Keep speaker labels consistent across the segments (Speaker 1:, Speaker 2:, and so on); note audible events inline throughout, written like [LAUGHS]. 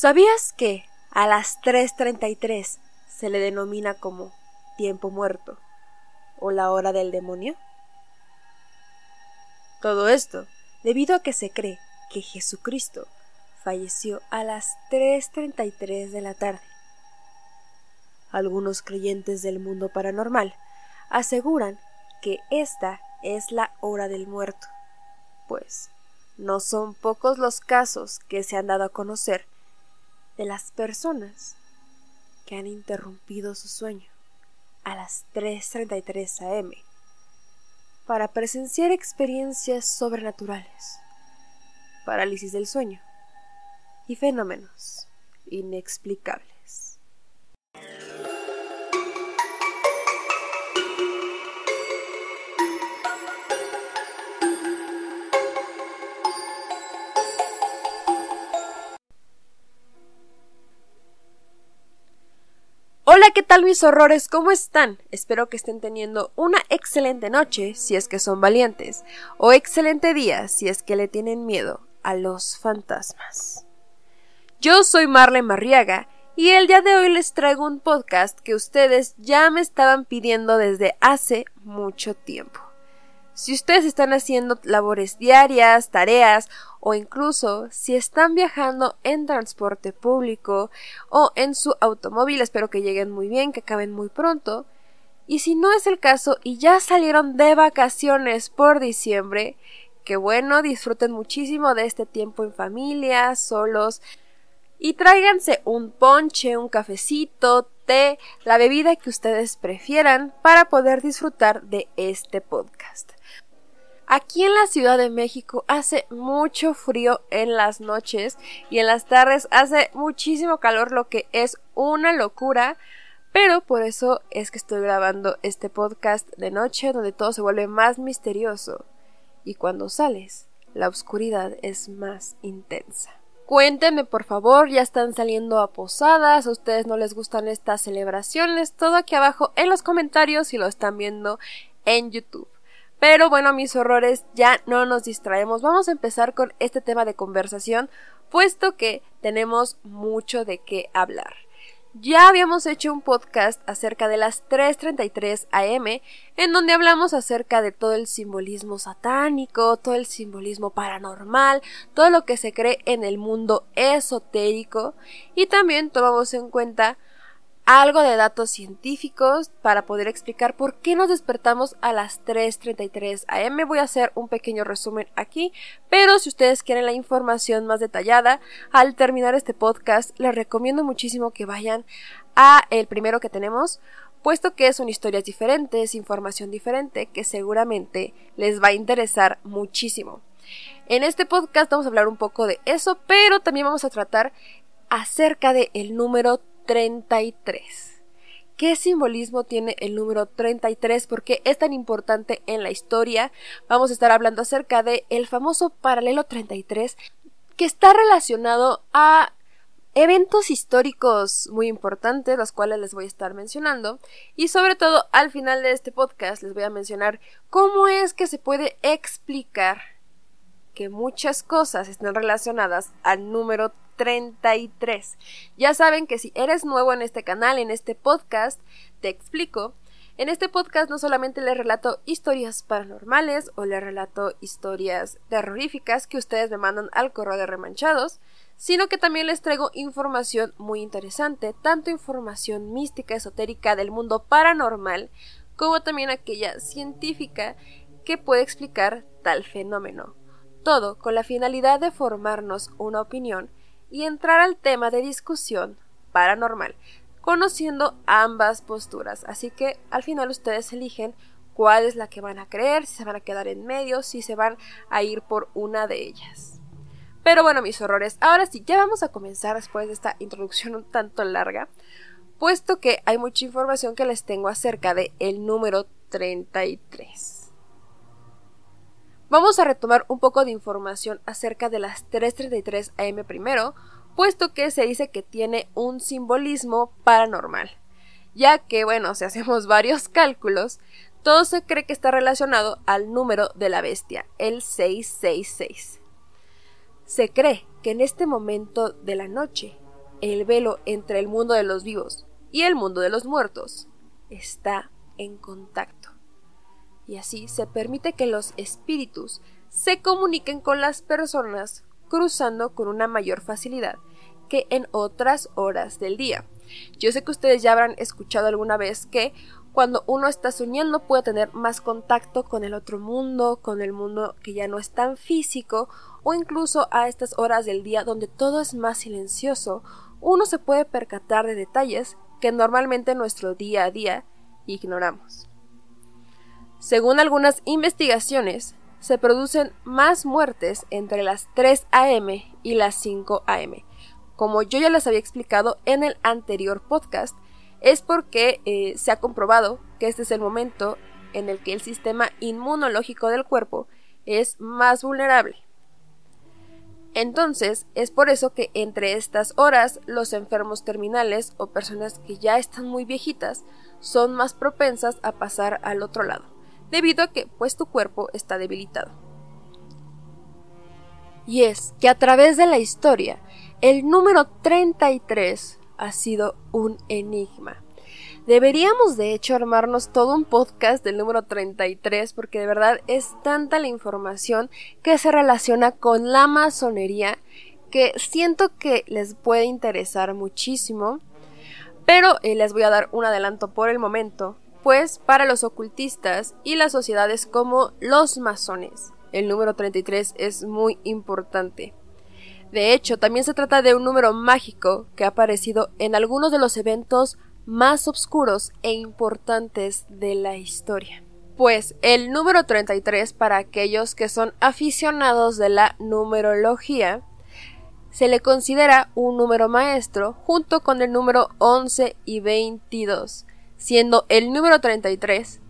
Speaker 1: ¿Sabías que a las 3.33 se le denomina como tiempo muerto o la hora del demonio? Todo esto debido a que se cree que Jesucristo falleció a las 3.33 de la tarde. Algunos creyentes del mundo paranormal aseguran que esta es la hora del muerto, pues no son pocos los casos que se han dado a conocer de las personas que han interrumpido su sueño a las 3.33 am para presenciar experiencias sobrenaturales, parálisis del sueño y fenómenos inexplicables. Hola, ¿qué tal mis horrores? ¿Cómo están? Espero que estén teniendo una excelente noche si es que son valientes, o excelente día si es que le tienen miedo a los fantasmas. Yo soy Marle Marriaga y el día de hoy les traigo un podcast que ustedes ya me estaban pidiendo desde hace mucho tiempo. Si ustedes están haciendo labores diarias, tareas o incluso si están viajando en transporte público o en su automóvil, espero que lleguen muy bien, que acaben muy pronto. Y si no es el caso y ya salieron de vacaciones por diciembre, que bueno, disfruten muchísimo de este tiempo en familia, solos, y tráiganse un ponche, un cafecito, té, la bebida que ustedes prefieran para poder disfrutar de este podcast. Aquí en la Ciudad de México hace mucho frío en las noches y en las tardes hace muchísimo calor, lo que es una locura. Pero por eso es que estoy grabando este podcast de noche donde todo se vuelve más misterioso. Y cuando sales, la oscuridad es más intensa. Cuéntenme por favor, ya están saliendo a posadas, a ustedes no les gustan estas celebraciones, todo aquí abajo en los comentarios si lo están viendo en YouTube. Pero bueno, mis horrores, ya no nos distraemos. Vamos a empezar con este tema de conversación, puesto que tenemos mucho de qué hablar. Ya habíamos hecho un podcast acerca de las 3.33 am, en donde hablamos acerca de todo el simbolismo satánico, todo el simbolismo paranormal, todo lo que se cree en el mundo esotérico, y también tomamos en cuenta algo de datos científicos para poder explicar por qué nos despertamos a las 3.33 am. Voy a hacer un pequeño resumen aquí, pero si ustedes quieren la información más detallada, al terminar este podcast, les recomiendo muchísimo que vayan a el primero que tenemos, puesto que son historias diferentes, información diferente, que seguramente les va a interesar muchísimo. En este podcast vamos a hablar un poco de eso, pero también vamos a tratar acerca del el número 33. ¿Qué simbolismo tiene el número 33? ¿Por qué es tan importante en la historia? Vamos a estar hablando acerca de el famoso paralelo 33 que está relacionado a eventos históricos muy importantes, los cuales les voy a estar mencionando, y sobre todo al final de este podcast les voy a mencionar cómo es que se puede explicar que muchas cosas están relacionadas al número 33. Ya saben que si eres nuevo en este canal, en este podcast, te explico. En este podcast no solamente les relato historias paranormales o les relato historias terroríficas que ustedes me mandan al correo de remanchados, sino que también les traigo información muy interesante, tanto información mística, esotérica del mundo paranormal, como también aquella científica que puede explicar tal fenómeno todo con la finalidad de formarnos una opinión y entrar al tema de discusión paranormal, conociendo ambas posturas. Así que al final ustedes eligen cuál es la que van a creer, si se van a quedar en medio, si se van a ir por una de ellas. Pero bueno, mis horrores, ahora sí, ya vamos a comenzar después de esta introducción un tanto larga, puesto que hay mucha información que les tengo acerca de el número 33. Vamos a retomar un poco de información acerca de las 3.33 am primero, puesto que se dice que tiene un simbolismo paranormal, ya que, bueno, si hacemos [LAUGHS] varios cálculos, todo se cree que está relacionado al número de la bestia, el 666. Se cree que en este momento de la noche el velo entre el mundo de los vivos y el mundo de los muertos está en contacto. Y así se permite que los espíritus se comuniquen con las personas cruzando con una mayor facilidad que en otras horas del día. Yo sé que ustedes ya habrán escuchado alguna vez que cuando uno está soñando puede tener más contacto con el otro mundo, con el mundo que ya no es tan físico, o incluso a estas horas del día donde todo es más silencioso, uno se puede percatar de detalles que normalmente en nuestro día a día ignoramos. Según algunas investigaciones, se producen más muertes entre las 3 a.m. y las 5 a.m. Como yo ya les había explicado en el anterior podcast, es porque eh, se ha comprobado que este es el momento en el que el sistema inmunológico del cuerpo es más vulnerable. Entonces, es por eso que entre estas horas los enfermos terminales o personas que ya están muy viejitas son más propensas a pasar al otro lado, debido a que pues tu cuerpo está debilitado. Y es que a través de la historia, el número 33 ha sido un enigma. Deberíamos de hecho armarnos todo un podcast del número 33 porque de verdad es tanta la información que se relaciona con la masonería que siento que les puede interesar muchísimo. Pero eh, les voy a dar un adelanto por el momento, pues para los ocultistas y las sociedades como los masones, el número 33 es muy importante. De hecho, también se trata de un número mágico que ha aparecido en algunos de los eventos más oscuros e importantes de la historia. Pues el número 33 para aquellos que son aficionados de la numerología se le considera un número maestro junto con el número 11 y 22, siendo el número 33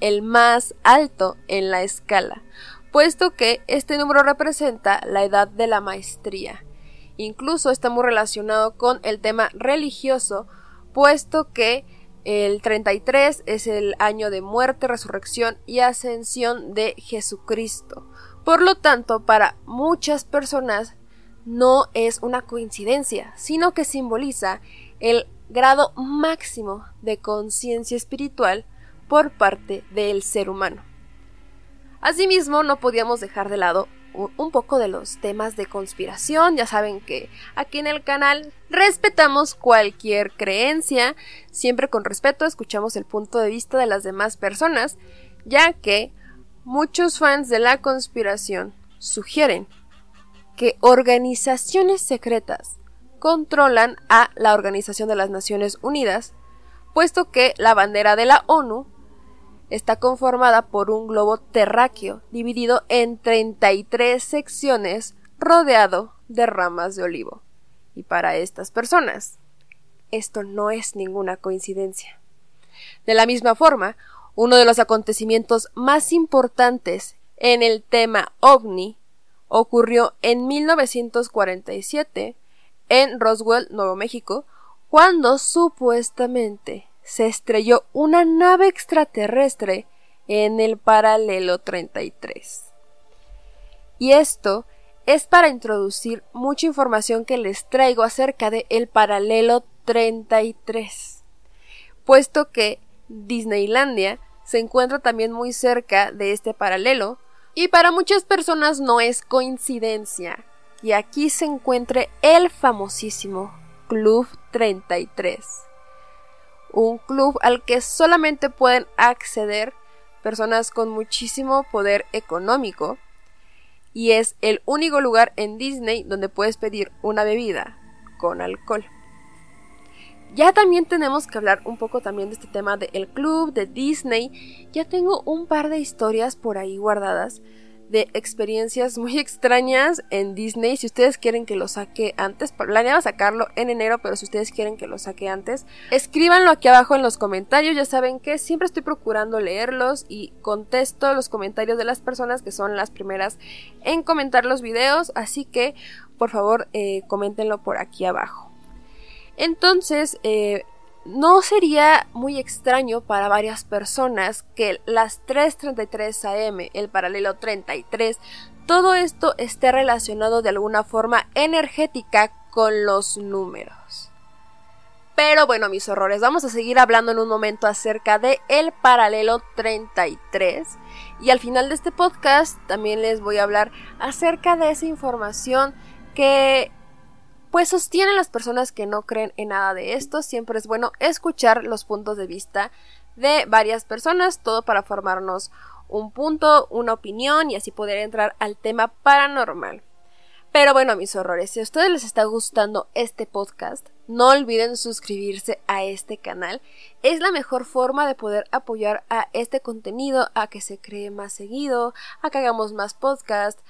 Speaker 1: el más alto en la escala, puesto que este número representa la edad de la maestría. Incluso está muy relacionado con el tema religioso, puesto que el 33 es el año de muerte, resurrección y ascensión de Jesucristo. Por lo tanto, para muchas personas no es una coincidencia, sino que simboliza el grado máximo de conciencia espiritual por parte del ser humano. Asimismo, no podíamos dejar de lado un poco de los temas de conspiración. Ya saben que aquí en el canal respetamos cualquier creencia, siempre con respeto escuchamos el punto de vista de las demás personas, ya que muchos fans de la conspiración sugieren que organizaciones secretas controlan a la Organización de las Naciones Unidas, puesto que la bandera de la ONU está conformada por un globo terráqueo dividido en 33 secciones rodeado de ramas de olivo. Y para estas personas, esto no es ninguna coincidencia. De la misma forma, uno de los acontecimientos más importantes en el tema ovni ocurrió en 1947 en Roswell, Nuevo México, cuando supuestamente se estrelló una nave extraterrestre en el paralelo 33. Y esto es para introducir mucha información que les traigo acerca de el paralelo 33, puesto que Disneylandia se encuentra también muy cerca de este paralelo y para muchas personas no es coincidencia que aquí se encuentre el famosísimo Club 33 un club al que solamente pueden acceder personas con muchísimo poder económico y es el único lugar en Disney donde puedes pedir una bebida con alcohol. Ya también tenemos que hablar un poco también de este tema del club, de Disney. Ya tengo un par de historias por ahí guardadas de experiencias muy [LAUGHS] extrañas en Disney. Si ustedes quieren que lo saque antes, planeaba sacarlo en enero, pero si ustedes quieren que lo saque antes, escríbanlo aquí abajo en los comentarios. Ya saben que siempre estoy procurando leerlos y contesto los comentarios de las personas que son las primeras en comentar los videos. Así que, por favor, eh, coméntenlo por aquí abajo. Entonces, eh, no sería muy extraño para varias personas que las 3.33 am, el paralelo 33, todo esto esté relacionado de alguna forma energética con los números. Pero bueno, mis horrores, vamos a seguir hablando en un momento acerca de el paralelo 33. Y al final de este podcast también les voy a hablar acerca de esa información que pues sostienen las personas que no creen en nada de esto. Siempre es bueno escuchar los puntos de vista de varias personas, todo para formarnos un punto, una opinión y así poder entrar al tema paranormal. Pero bueno, mis horrores, si a ustedes les está gustando este podcast, no olviden suscribirse a este canal. Es la mejor forma de poder apoyar a este contenido, a que se cree más seguido, a que hagamos más podcasts,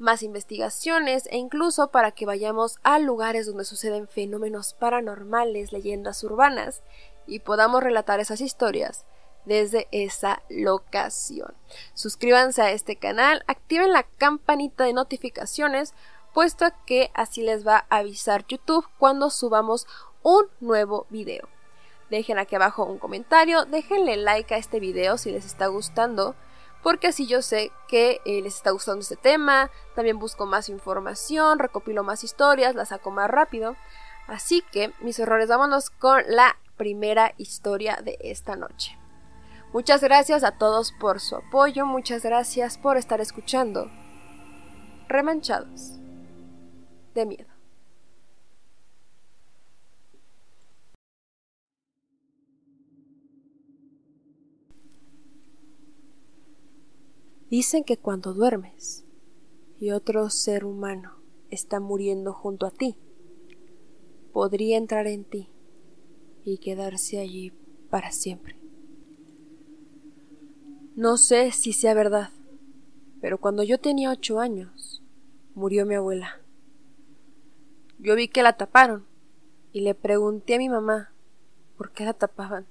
Speaker 1: más investigaciones e incluso para que vayamos a lugares donde suceden fenómenos paranormales, leyendas urbanas y podamos relatar esas historias desde esa locación. Suscríbanse a este canal, activen la campanita de notificaciones puesto que así les va a avisar YouTube cuando subamos un nuevo video. Dejen aquí abajo un comentario, déjenle like a este video si les está gustando, porque así yo sé que eh, les está gustando este tema, también busco más información, recopilo más historias, las saco más rápido. Así que, mis errores, vámonos con la primera historia de esta noche. Muchas gracias a todos por su apoyo, muchas gracias por estar escuchando. Remanchados de miedo. Dicen que cuando duermes y otro ser humano está muriendo junto a ti, podría entrar en ti y quedarse allí para siempre. No sé si sea verdad, pero cuando yo tenía ocho años, murió mi abuela. Yo vi que la taparon y le pregunté a mi mamá por qué la tapaban.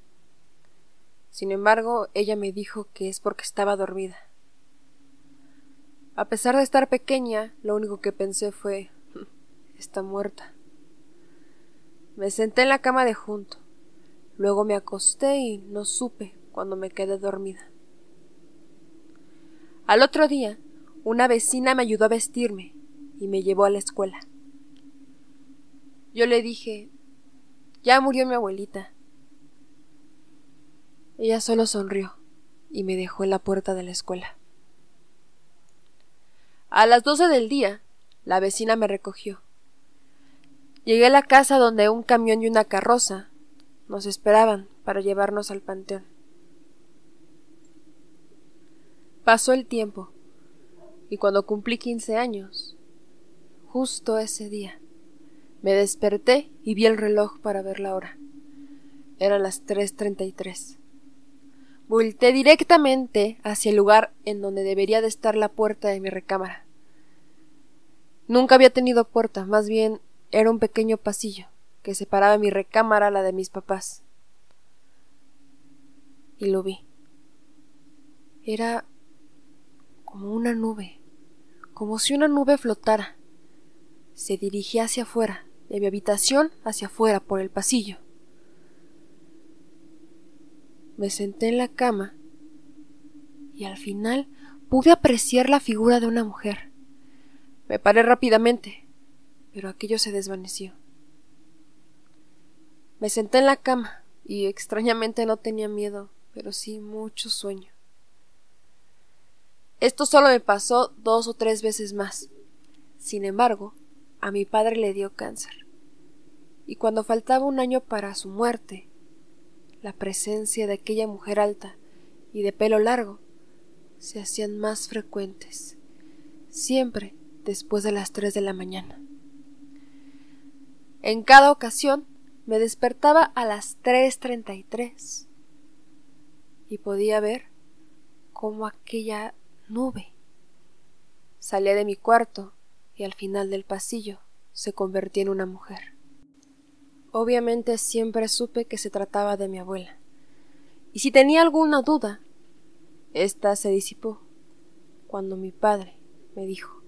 Speaker 1: Sin embargo, ella me dijo que es porque estaba dormida. A pesar de estar pequeña, lo único que pensé fue hmm, está muerta. Me senté en la cama de junto. Luego me acosté y no supe cuando me quedé dormida. Al otro día, una vecina me ayudó a vestirme y me llevó a la escuela. Yo le dije, ya murió mi abuelita. Ella solo sonrió y me dejó en la puerta de la escuela. A las doce del día, la vecina me recogió. Llegué a la casa donde un camión y una carroza nos esperaban para llevarnos al panteón. Pasó el tiempo, y cuando cumplí quince años, justo ese día, me desperté y vi el reloj para ver la hora. Eran las tres treinta y tres. Volté directamente hacia el lugar en donde debería de estar la puerta de mi recámara. Nunca había tenido puerta, más bien era un pequeño pasillo que separaba mi recámara a la de mis papás. Y lo vi. Era como una nube, como si una nube flotara. Se dirigía hacia afuera, de mi habitación hacia afuera por el pasillo. Me senté en la cama y al final pude apreciar la figura de una mujer. Me paré rápidamente, pero aquello se desvaneció. Me senté en la cama y extrañamente no tenía miedo, pero sí mucho sueño. Esto solo me pasó dos o tres veces más. Sin embargo, a mi padre le dio cáncer. Y cuando faltaba un año para su muerte, la presencia de aquella mujer alta y de pelo largo se hacían más frecuentes, siempre después de las tres de la mañana. En cada ocasión me despertaba a las tres treinta y tres y podía ver cómo aquella nube salía de mi cuarto y al final del pasillo se convertía en una mujer. Obviamente siempre supe que se trataba de mi abuela, y si tenía alguna duda, ésta se disipó cuando mi padre me dijo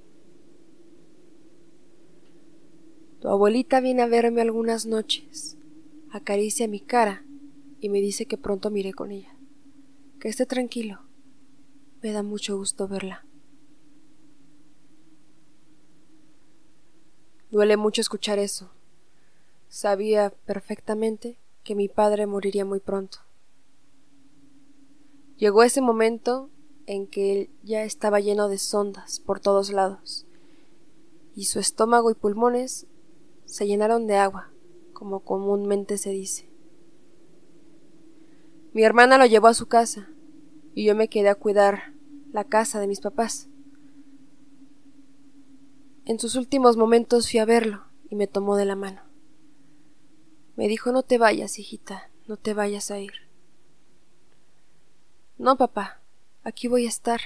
Speaker 1: Tu abuelita viene a verme algunas noches, acaricia mi cara y me dice que pronto miré con ella. Que esté tranquilo. Me da mucho gusto verla. Duele mucho escuchar eso. Sabía perfectamente que mi padre moriría muy pronto. Llegó ese momento en que él ya estaba lleno de sondas por todos lados, y su estómago y pulmones se llenaron de agua, como comúnmente se dice. Mi hermana lo llevó a su casa, y yo me quedé a cuidar la casa de mis papás. En sus últimos momentos fui a verlo y me tomó de la mano. Me dijo no te vayas, hijita, no te vayas a ir. No, papá, aquí voy a estar.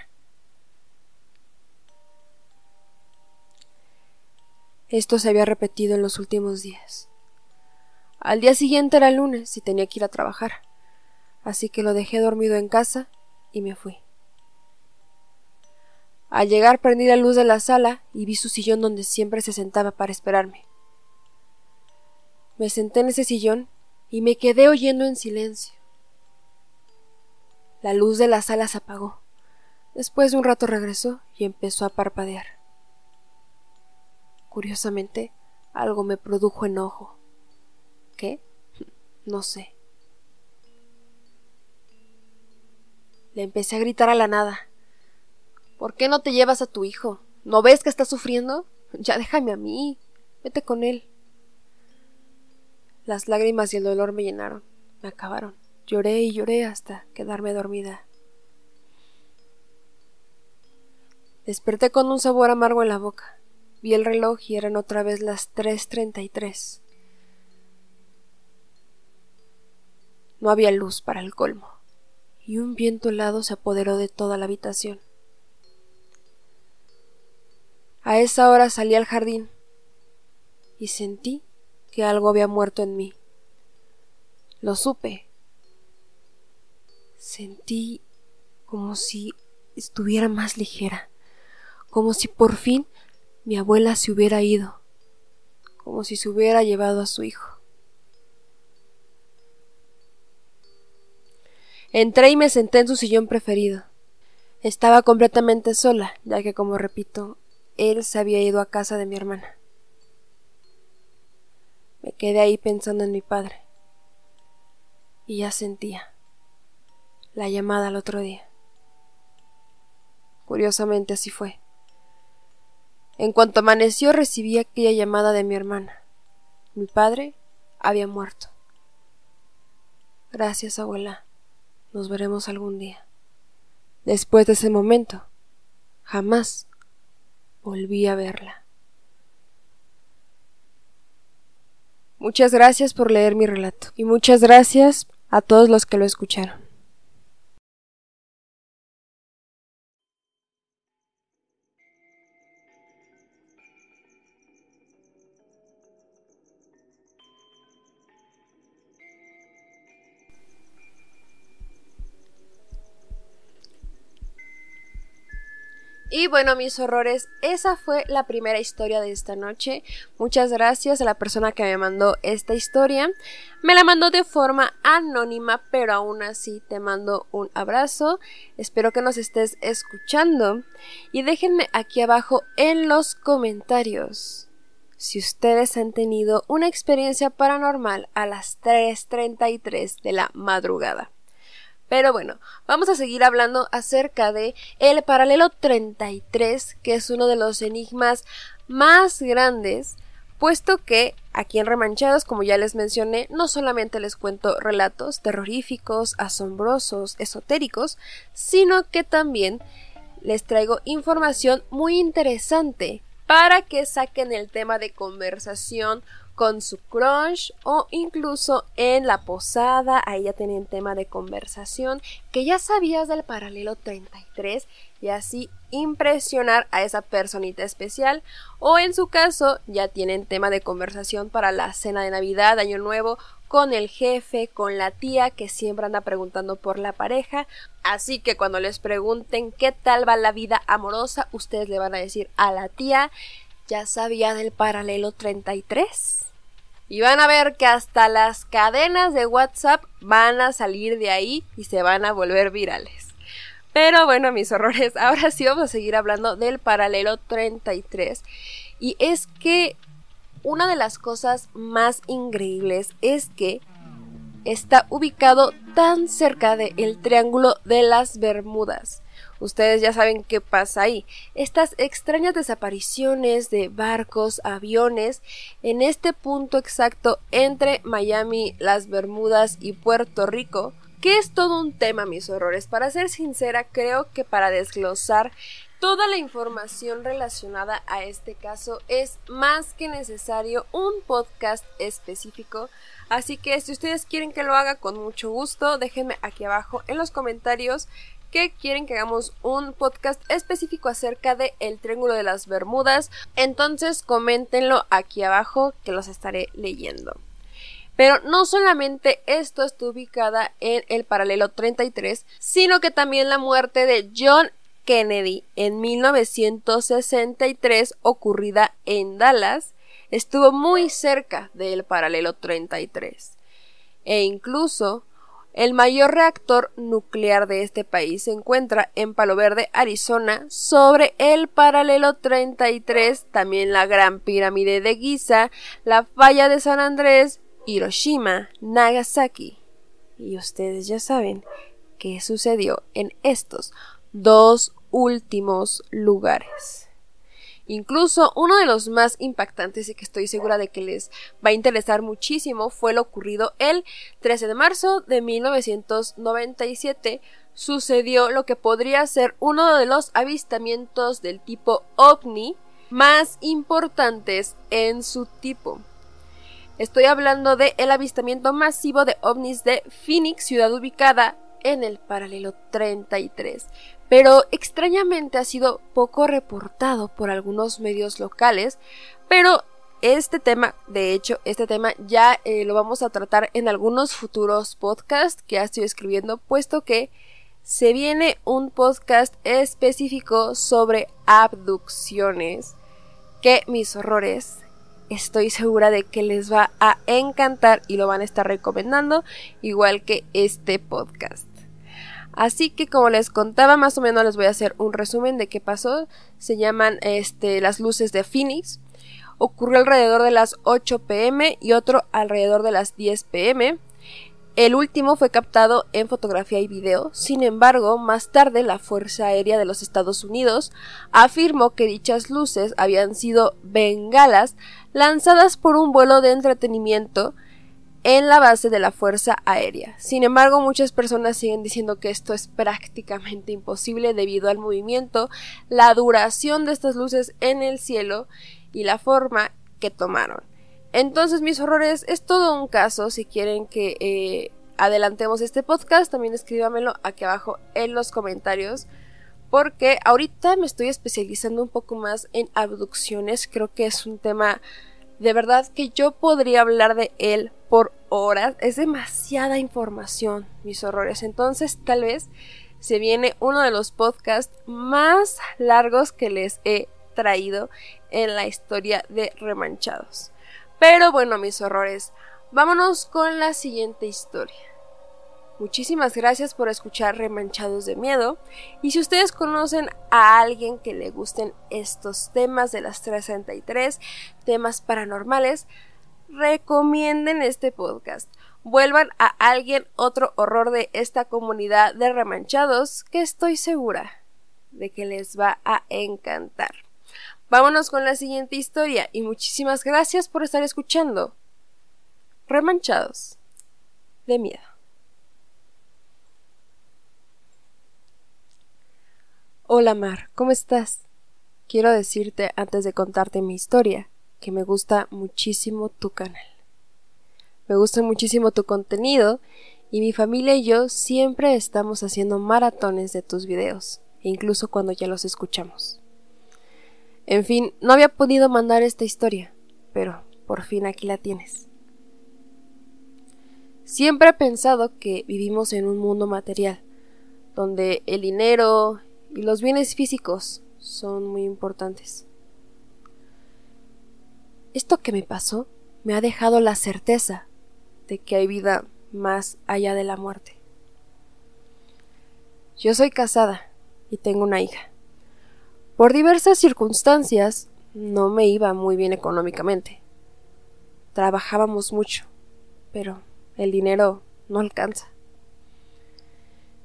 Speaker 1: Esto se había repetido en los últimos días. Al día siguiente era lunes y tenía que ir a trabajar, así que lo dejé dormido en casa y me fui. Al llegar prendí la luz de la sala y vi su sillón donde siempre se sentaba para esperarme. Me senté en ese sillón y me quedé oyendo en silencio. La luz de la sala se apagó. Después de un rato regresó y empezó a parpadear. Curiosamente, algo me produjo enojo. ¿Qué? No sé. Le empecé a gritar a la nada. ¿Por qué no te llevas a tu hijo? ¿No ves que está sufriendo? Ya déjame a mí. Vete con él. Las lágrimas y el dolor me llenaron, me acabaron. Lloré y lloré hasta quedarme dormida. Desperté con un sabor amargo en la boca. Vi el reloj y eran otra vez las tres treinta y tres. No había luz para el colmo, y un viento helado se apoderó de toda la habitación. A esa hora salí al jardín y sentí que algo había muerto en mí. Lo supe. Sentí como si estuviera más ligera, como si por fin mi abuela se hubiera ido, como si se hubiera llevado a su hijo. Entré y me senté en su sillón preferido. Estaba completamente sola, ya que, como repito, él se había ido a casa de mi hermana. Me quedé ahí pensando en mi padre. Y ya sentía la llamada al otro día. Curiosamente así fue. En cuanto amaneció recibí aquella llamada de mi hermana. Mi padre había muerto. Gracias, abuela. Nos veremos algún día. Después de ese momento, jamás volví a verla. Muchas gracias por leer mi relato y muchas gracias a todos los que lo escucharon. Y bueno, mis horrores, esa fue la primera historia de esta noche. Muchas gracias a la persona que me mandó esta historia. Me la mandó de forma anónima, pero aún así te mando un abrazo. Espero que nos estés escuchando. Y déjenme aquí abajo en los comentarios si ustedes han tenido una experiencia paranormal a las 3.33 de la madrugada. Pero bueno, vamos a seguir hablando acerca de el paralelo 33, que es uno de los enigmas más grandes, puesto que aquí en Remanchados, como ya les mencioné, no solamente les cuento relatos terroríficos, asombrosos, esotéricos, sino que también les traigo información muy interesante para que saquen el tema de conversación con su crush o incluso en la posada, ahí ya tienen tema de conversación que ya sabías del paralelo 33 y así impresionar a esa personita especial. O en su caso ya tienen tema de conversación para la cena de Navidad, Año Nuevo con el jefe, con la tía que siempre anda preguntando por la pareja, así que cuando les pregunten qué tal va la vida amorosa, ustedes le van a decir a la tía ya sabía del paralelo 33. Y van a ver que hasta las cadenas de WhatsApp van a salir de ahí y se van a volver virales. Pero bueno, mis horrores, [LAUGHS] ahora sí vamos a seguir hablando del paralelo 33. Y es que una de las cosas más increíbles es que está ubicado tan cerca del Triángulo de las Bermudas. Ustedes ya saben qué pasa ahí. Estas extrañas desapariciones de barcos, aviones, en este punto exacto entre Miami, las Bermudas y Puerto Rico, que es todo un tema, mis horrores. Para ser sincera, creo que para desglosar toda la información relacionada a este caso es más que necesario un podcast específico. Así que si ustedes quieren que lo haga con mucho gusto, déjenme aquí abajo en los comentarios que quieren que hagamos un podcast específico acerca de el Triángulo de las Bermudas. Entonces coméntenlo aquí abajo que los estaré leyendo. Pero no solamente esto está ubicada en el paralelo 33, sino que también la muerte de John Kennedy en 1963 ocurrida en Dallas estuvo muy cerca del paralelo 33 e incluso el mayor reactor nuclear de este país se encuentra en Palo Verde, Arizona, sobre el paralelo 33, también la Gran Pirámide de Giza, la falla de San Andrés, Hiroshima, Nagasaki. Y ustedes ya saben qué sucedió en estos dos últimos lugares. Incluso uno de los más impactantes y que estoy segura de que les va a interesar muchísimo fue lo ocurrido el 13 de marzo de 1997. Sucedió lo que podría ser uno de los avistamientos del tipo ovni más importantes en su tipo. Estoy hablando del el avistamiento masivo de ovnis de Phoenix, ciudad ubicada en el paralelo 33 pero extrañamente ha sido poco reportado por algunos medios locales, pero este tema, de hecho, este tema ya eh, lo vamos a tratar en algunos futuros podcasts que ya estoy escribiendo, puesto que se viene un podcast específico sobre abducciones, que mis horrores estoy segura de que les va a encantar y lo van a estar recomendando, igual que este podcast. Así que como les contaba, más o menos les voy a hacer un resumen de qué pasó. Se llaman este, las luces de Phoenix. Ocurrió alrededor de las 8 pm y otro alrededor de las 10 pm. El último fue captado en fotografía y video. Sin embargo, más tarde la Fuerza Aérea de los Estados Unidos afirmó que dichas luces habían sido bengalas lanzadas por un vuelo de entretenimiento en la base de la Fuerza Aérea. Sin embargo, muchas personas siguen diciendo que esto es prácticamente imposible debido al movimiento, la duración de estas luces en el cielo y la forma que tomaron. Entonces, mis horrores, es todo un caso. Si quieren que eh, adelantemos este podcast, también escríbamelo aquí abajo en los comentarios. Porque ahorita me estoy especializando un poco más en abducciones. Creo que es un tema de verdad que yo podría hablar de él por horas. Es demasiada información, mis horrores. Entonces, tal vez se viene uno de los podcasts más largos que les he traído en la historia de Remanchados. Pero bueno, mis horrores, vámonos con la siguiente historia. Muchísimas gracias por escuchar Remanchados de Miedo. Y si ustedes conocen a alguien que le gusten estos temas de las 363, temas paranormales, recomienden este podcast. Vuelvan a alguien otro horror de esta comunidad de remanchados que estoy segura de que les va a encantar. Vámonos con la siguiente historia y muchísimas gracias por estar escuchando. Remanchados de miedo. Hola Mar, ¿cómo estás? Quiero decirte antes de contarte mi historia que me gusta muchísimo tu canal. Me gusta muchísimo tu contenido y mi familia y yo siempre estamos haciendo maratones de tus videos, e incluso cuando ya los escuchamos. En fin, no había podido mandar esta historia, pero por fin aquí la tienes. Siempre he pensado que vivimos en un mundo material, donde el dinero, y los bienes físicos son muy importantes. Esto que me pasó me ha dejado la certeza de que hay vida más allá de la muerte. Yo soy casada y tengo una hija. Por diversas circunstancias no me iba muy bien económicamente, trabajábamos mucho, pero el dinero no alcanza.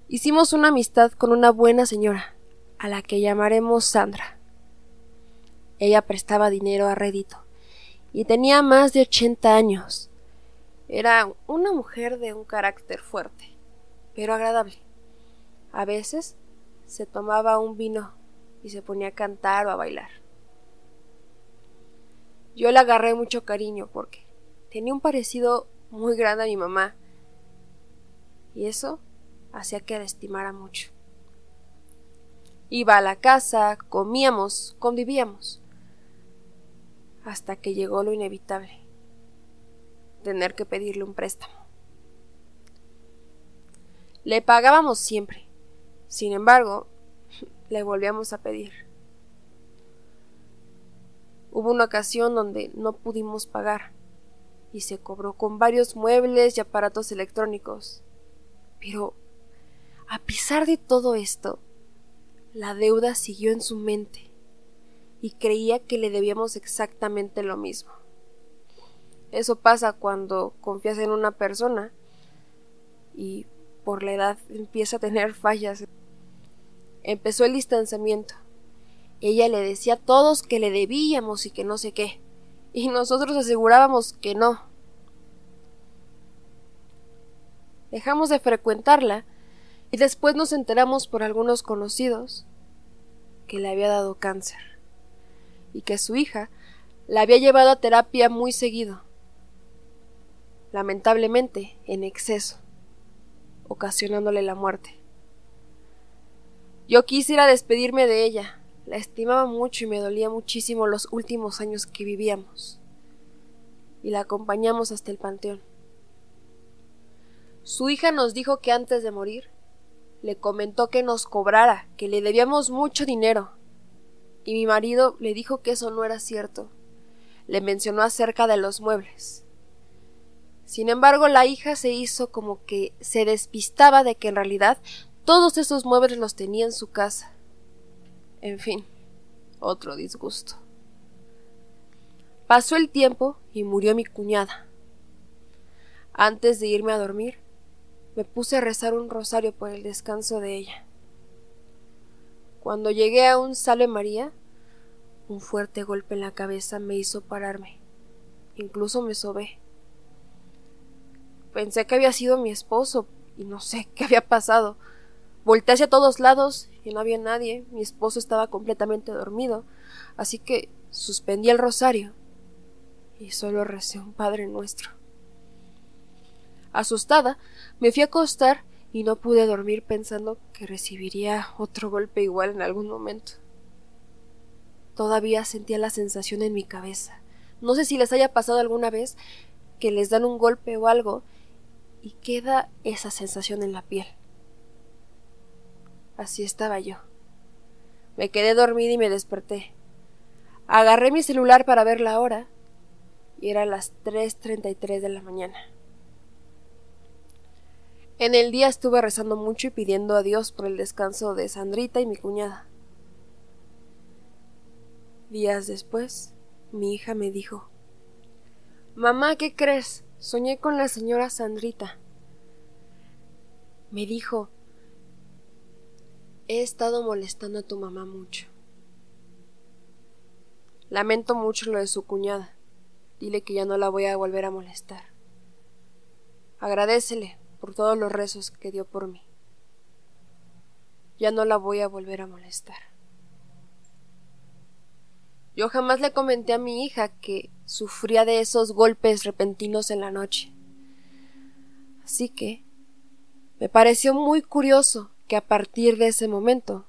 Speaker 1: Hicimos una amistad con una buena señora, a la que llamaremos Sandra. Ella prestaba dinero a rédito y tenía más de ochenta años. Era una mujer de un carácter fuerte, pero agradable. A veces se tomaba un vino y se ponía a cantar o a bailar. Yo le agarré mucho cariño porque tenía un parecido muy grande a mi mamá y eso hacía que la estimara mucho. Iba a la casa, comíamos, convivíamos, hasta que llegó lo inevitable, tener que pedirle un préstamo. Le pagábamos siempre, sin embargo, [LAUGHS] le volvíamos a pedir. Hubo una ocasión donde no pudimos pagar y se cobró con varios muebles y aparatos electrónicos. Pero, a pesar de todo esto, la deuda siguió en su mente y creía que le debíamos exactamente lo mismo. Eso pasa cuando confías en una persona y por la edad empieza a tener fallas. Empezó el distanciamiento. Ella le decía a todos que le debíamos y que no sé qué y nosotros asegurábamos que no. Dejamos de frecuentarla y después nos enteramos por algunos conocidos que le había dado cáncer y que su hija la había llevado a terapia muy seguido, lamentablemente en exceso, ocasionándole la muerte. Yo quisiera despedirme de ella, la estimaba mucho y me dolía muchísimo los últimos años que vivíamos. Y la acompañamos hasta el panteón. Su hija nos dijo que antes de morir le comentó que nos cobrara, que le debíamos mucho dinero. Y mi marido le dijo que eso no era cierto. Le mencionó acerca de los muebles. Sin embargo, la hija se hizo como que se despistaba de que en realidad todos esos muebles los tenía en su casa. En fin, otro disgusto. Pasó el tiempo y murió mi cuñada. Antes de irme a dormir, me puse a rezar un rosario por el descanso de ella. Cuando llegué a un Salve María, un fuerte golpe en la cabeza me hizo pararme. Incluso me sobé. Pensé que había sido mi esposo y no sé qué había pasado. Volté hacia todos lados y no había nadie. Mi esposo estaba completamente dormido, así que suspendí el rosario y solo recé un Padre Nuestro. Asustada, me fui a acostar y no pude dormir pensando que recibiría otro golpe igual en algún momento. Todavía sentía la sensación en mi cabeza. No sé si les haya pasado alguna vez que les dan un golpe o algo y queda esa sensación en la piel. Así estaba yo. Me quedé dormida y me desperté. Agarré mi celular para ver la hora y era las 3.33 de la mañana. En el día estuve rezando mucho y pidiendo a Dios por el descanso de Sandrita y mi cuñada. Días después, mi hija me dijo Mamá, ¿qué crees? Soñé con la señora Sandrita. Me dijo He estado molestando a tu mamá mucho. Lamento mucho lo de su cuñada. Dile que ya no la voy a volver a molestar. Agradecele por todos los rezos que dio por mí. Ya no la voy a volver a molestar. Yo jamás le comenté a mi hija que sufría de esos golpes repentinos en la noche. Así que me pareció muy curioso que a partir de ese momento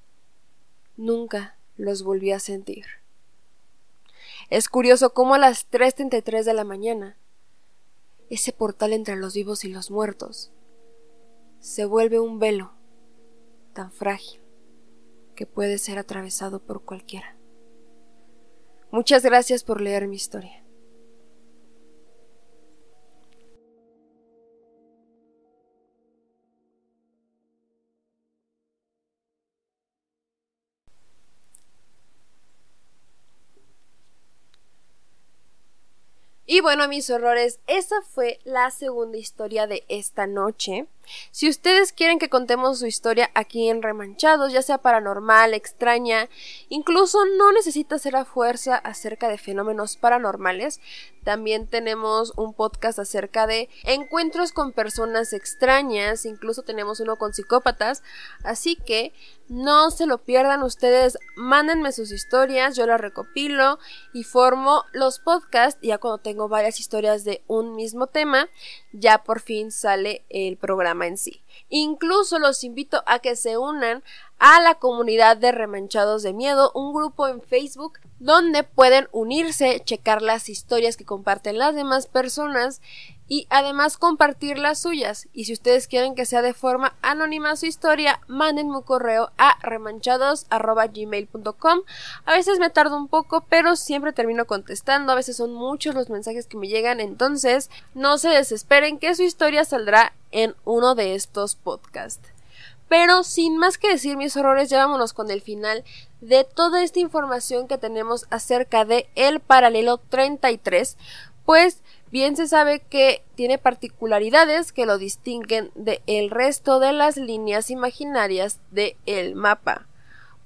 Speaker 1: nunca los volví a sentir. Es curioso cómo a las 3.33 de la mañana, ese portal entre los vivos y los muertos se vuelve un velo tan frágil que puede ser atravesado por cualquiera. Muchas gracias por leer mi historia. Y bueno, mis horrores, esa fue la segunda historia de esta noche. Si ustedes quieren que contemos su historia aquí en Remanchados, ya sea paranormal, extraña, incluso no necesita ser a fuerza acerca de fenómenos paranormales, también tenemos un podcast acerca de encuentros con personas extrañas, incluso tenemos uno con psicópatas, así que no se lo pierdan ustedes, mándenme sus historias, yo las recopilo y formo los podcasts, ya cuando tengo varias historias de un mismo tema, ya por fin sale el programa en sí. Incluso los invito a que se unan a la comunidad de Remanchados de Miedo, un grupo en Facebook donde pueden unirse, checar las historias que comparten las demás personas y además compartir las suyas. Y si ustedes quieren que sea de forma anónima su historia, mándenme un correo a remanchados.gmail.com. A veces me tardo un poco, pero siempre termino contestando. A veces son muchos los mensajes que me llegan, entonces no se desesperen que su historia saldrá en uno de estos podcasts. Pero sin más que decir mis horrores, ya vámonos con el final de toda esta información que tenemos acerca de el paralelo 33, pues bien se sabe que tiene particularidades que lo distinguen del el resto de las líneas imaginarias del el mapa.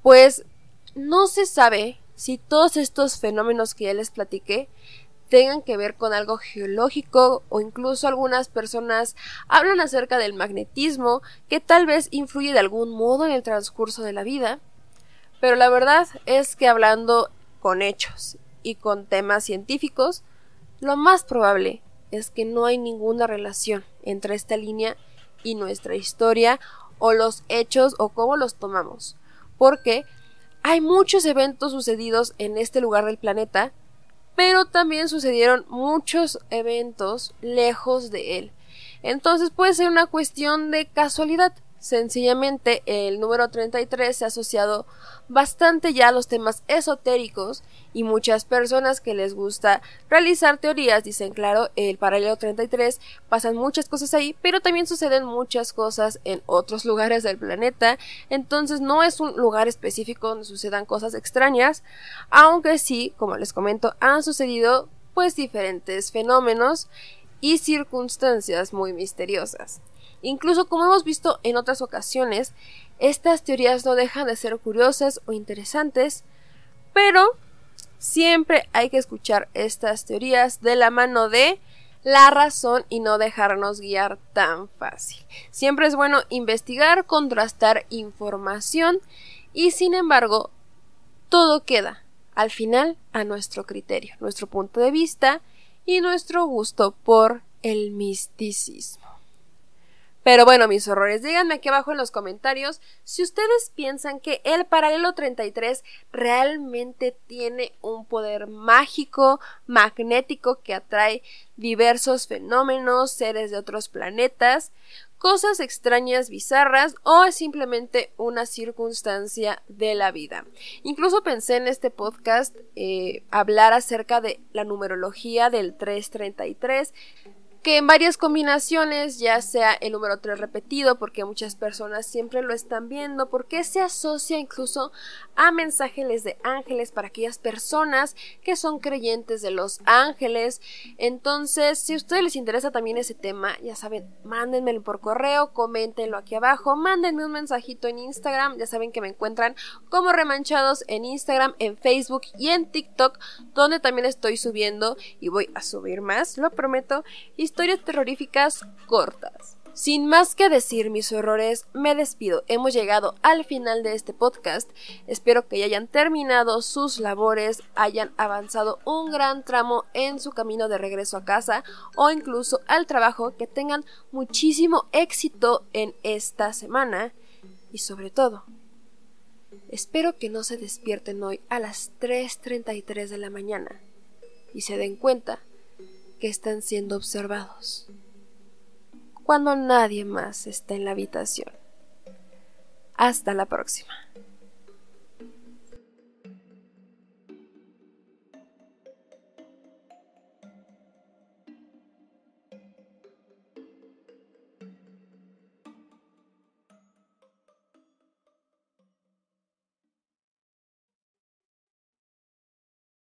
Speaker 1: Pues no se sabe si todos estos fenómenos que ya les platiqué tengan que ver con algo geológico o incluso algunas personas hablan acerca del magnetismo que tal vez influye de algún modo en el transcurso de la vida. Pero la verdad es que hablando con hechos y con temas científicos, lo más probable es que no hay ninguna relación entre esta línea y nuestra historia o los hechos o cómo los tomamos, porque hay muchos eventos sucedidos en este lugar del planeta pero también sucedieron muchos eventos lejos de él. Entonces puede ser una cuestión de casualidad. Sencillamente el número 33 se ha asociado bastante ya a los temas esotéricos y muchas personas que les gusta realizar teorías dicen, claro, el paralelo 33 pasan muchas cosas ahí, pero también suceden muchas cosas en otros [LAUGHS] lugares del planeta, entonces no es un lugar específico donde sucedan cosas extrañas, aunque sí, como les comento, han sucedido pues diferentes fenómenos y circunstancias muy misteriosas. Incluso como hemos visto en otras ocasiones, estas teorías no dejan de ser curiosas o interesantes, pero siempre hay que escuchar estas teorías de la mano de la razón y no dejarnos guiar tan fácil. Siempre es bueno investigar, contrastar información y sin embargo todo queda al final a nuestro criterio, nuestro punto de vista y nuestro gusto por el misticismo. Pero bueno, mis horrores, díganme aquí abajo en los comentarios si ustedes piensan que el paralelo 33 realmente tiene un poder mágico, magnético que atrae diversos fenómenos, seres de otros planetas, cosas extrañas, bizarras o es simplemente una circunstancia de la vida. Incluso pensé en este podcast eh, hablar acerca de la numerología del 333 que en varias combinaciones, ya sea el número 3 repetido, porque muchas personas siempre lo están viendo, porque se asocia incluso a mensajes de ángeles para aquellas personas que son creyentes de los ángeles. Entonces, si a ustedes les interesa también ese tema, ya saben, mándenmelo por correo, coméntenlo aquí abajo, mándenme un mensajito en Instagram, ya saben que me encuentran como remanchados en Instagram, en Facebook y en TikTok, donde también estoy subiendo y voy a subir más, lo prometo historias terroríficas cortas. Sin más que decir mis horrores, me despido. Hemos llegado al final de este podcast. Espero que ya hayan terminado sus labores, hayan avanzado un gran tramo en su camino de regreso a casa o incluso al trabajo, que tengan muchísimo éxito en esta semana y sobre todo, espero que no se despierten hoy a las 3.33 de la mañana y se den cuenta que están siendo observados cuando nadie más está en la habitación. Hasta la próxima.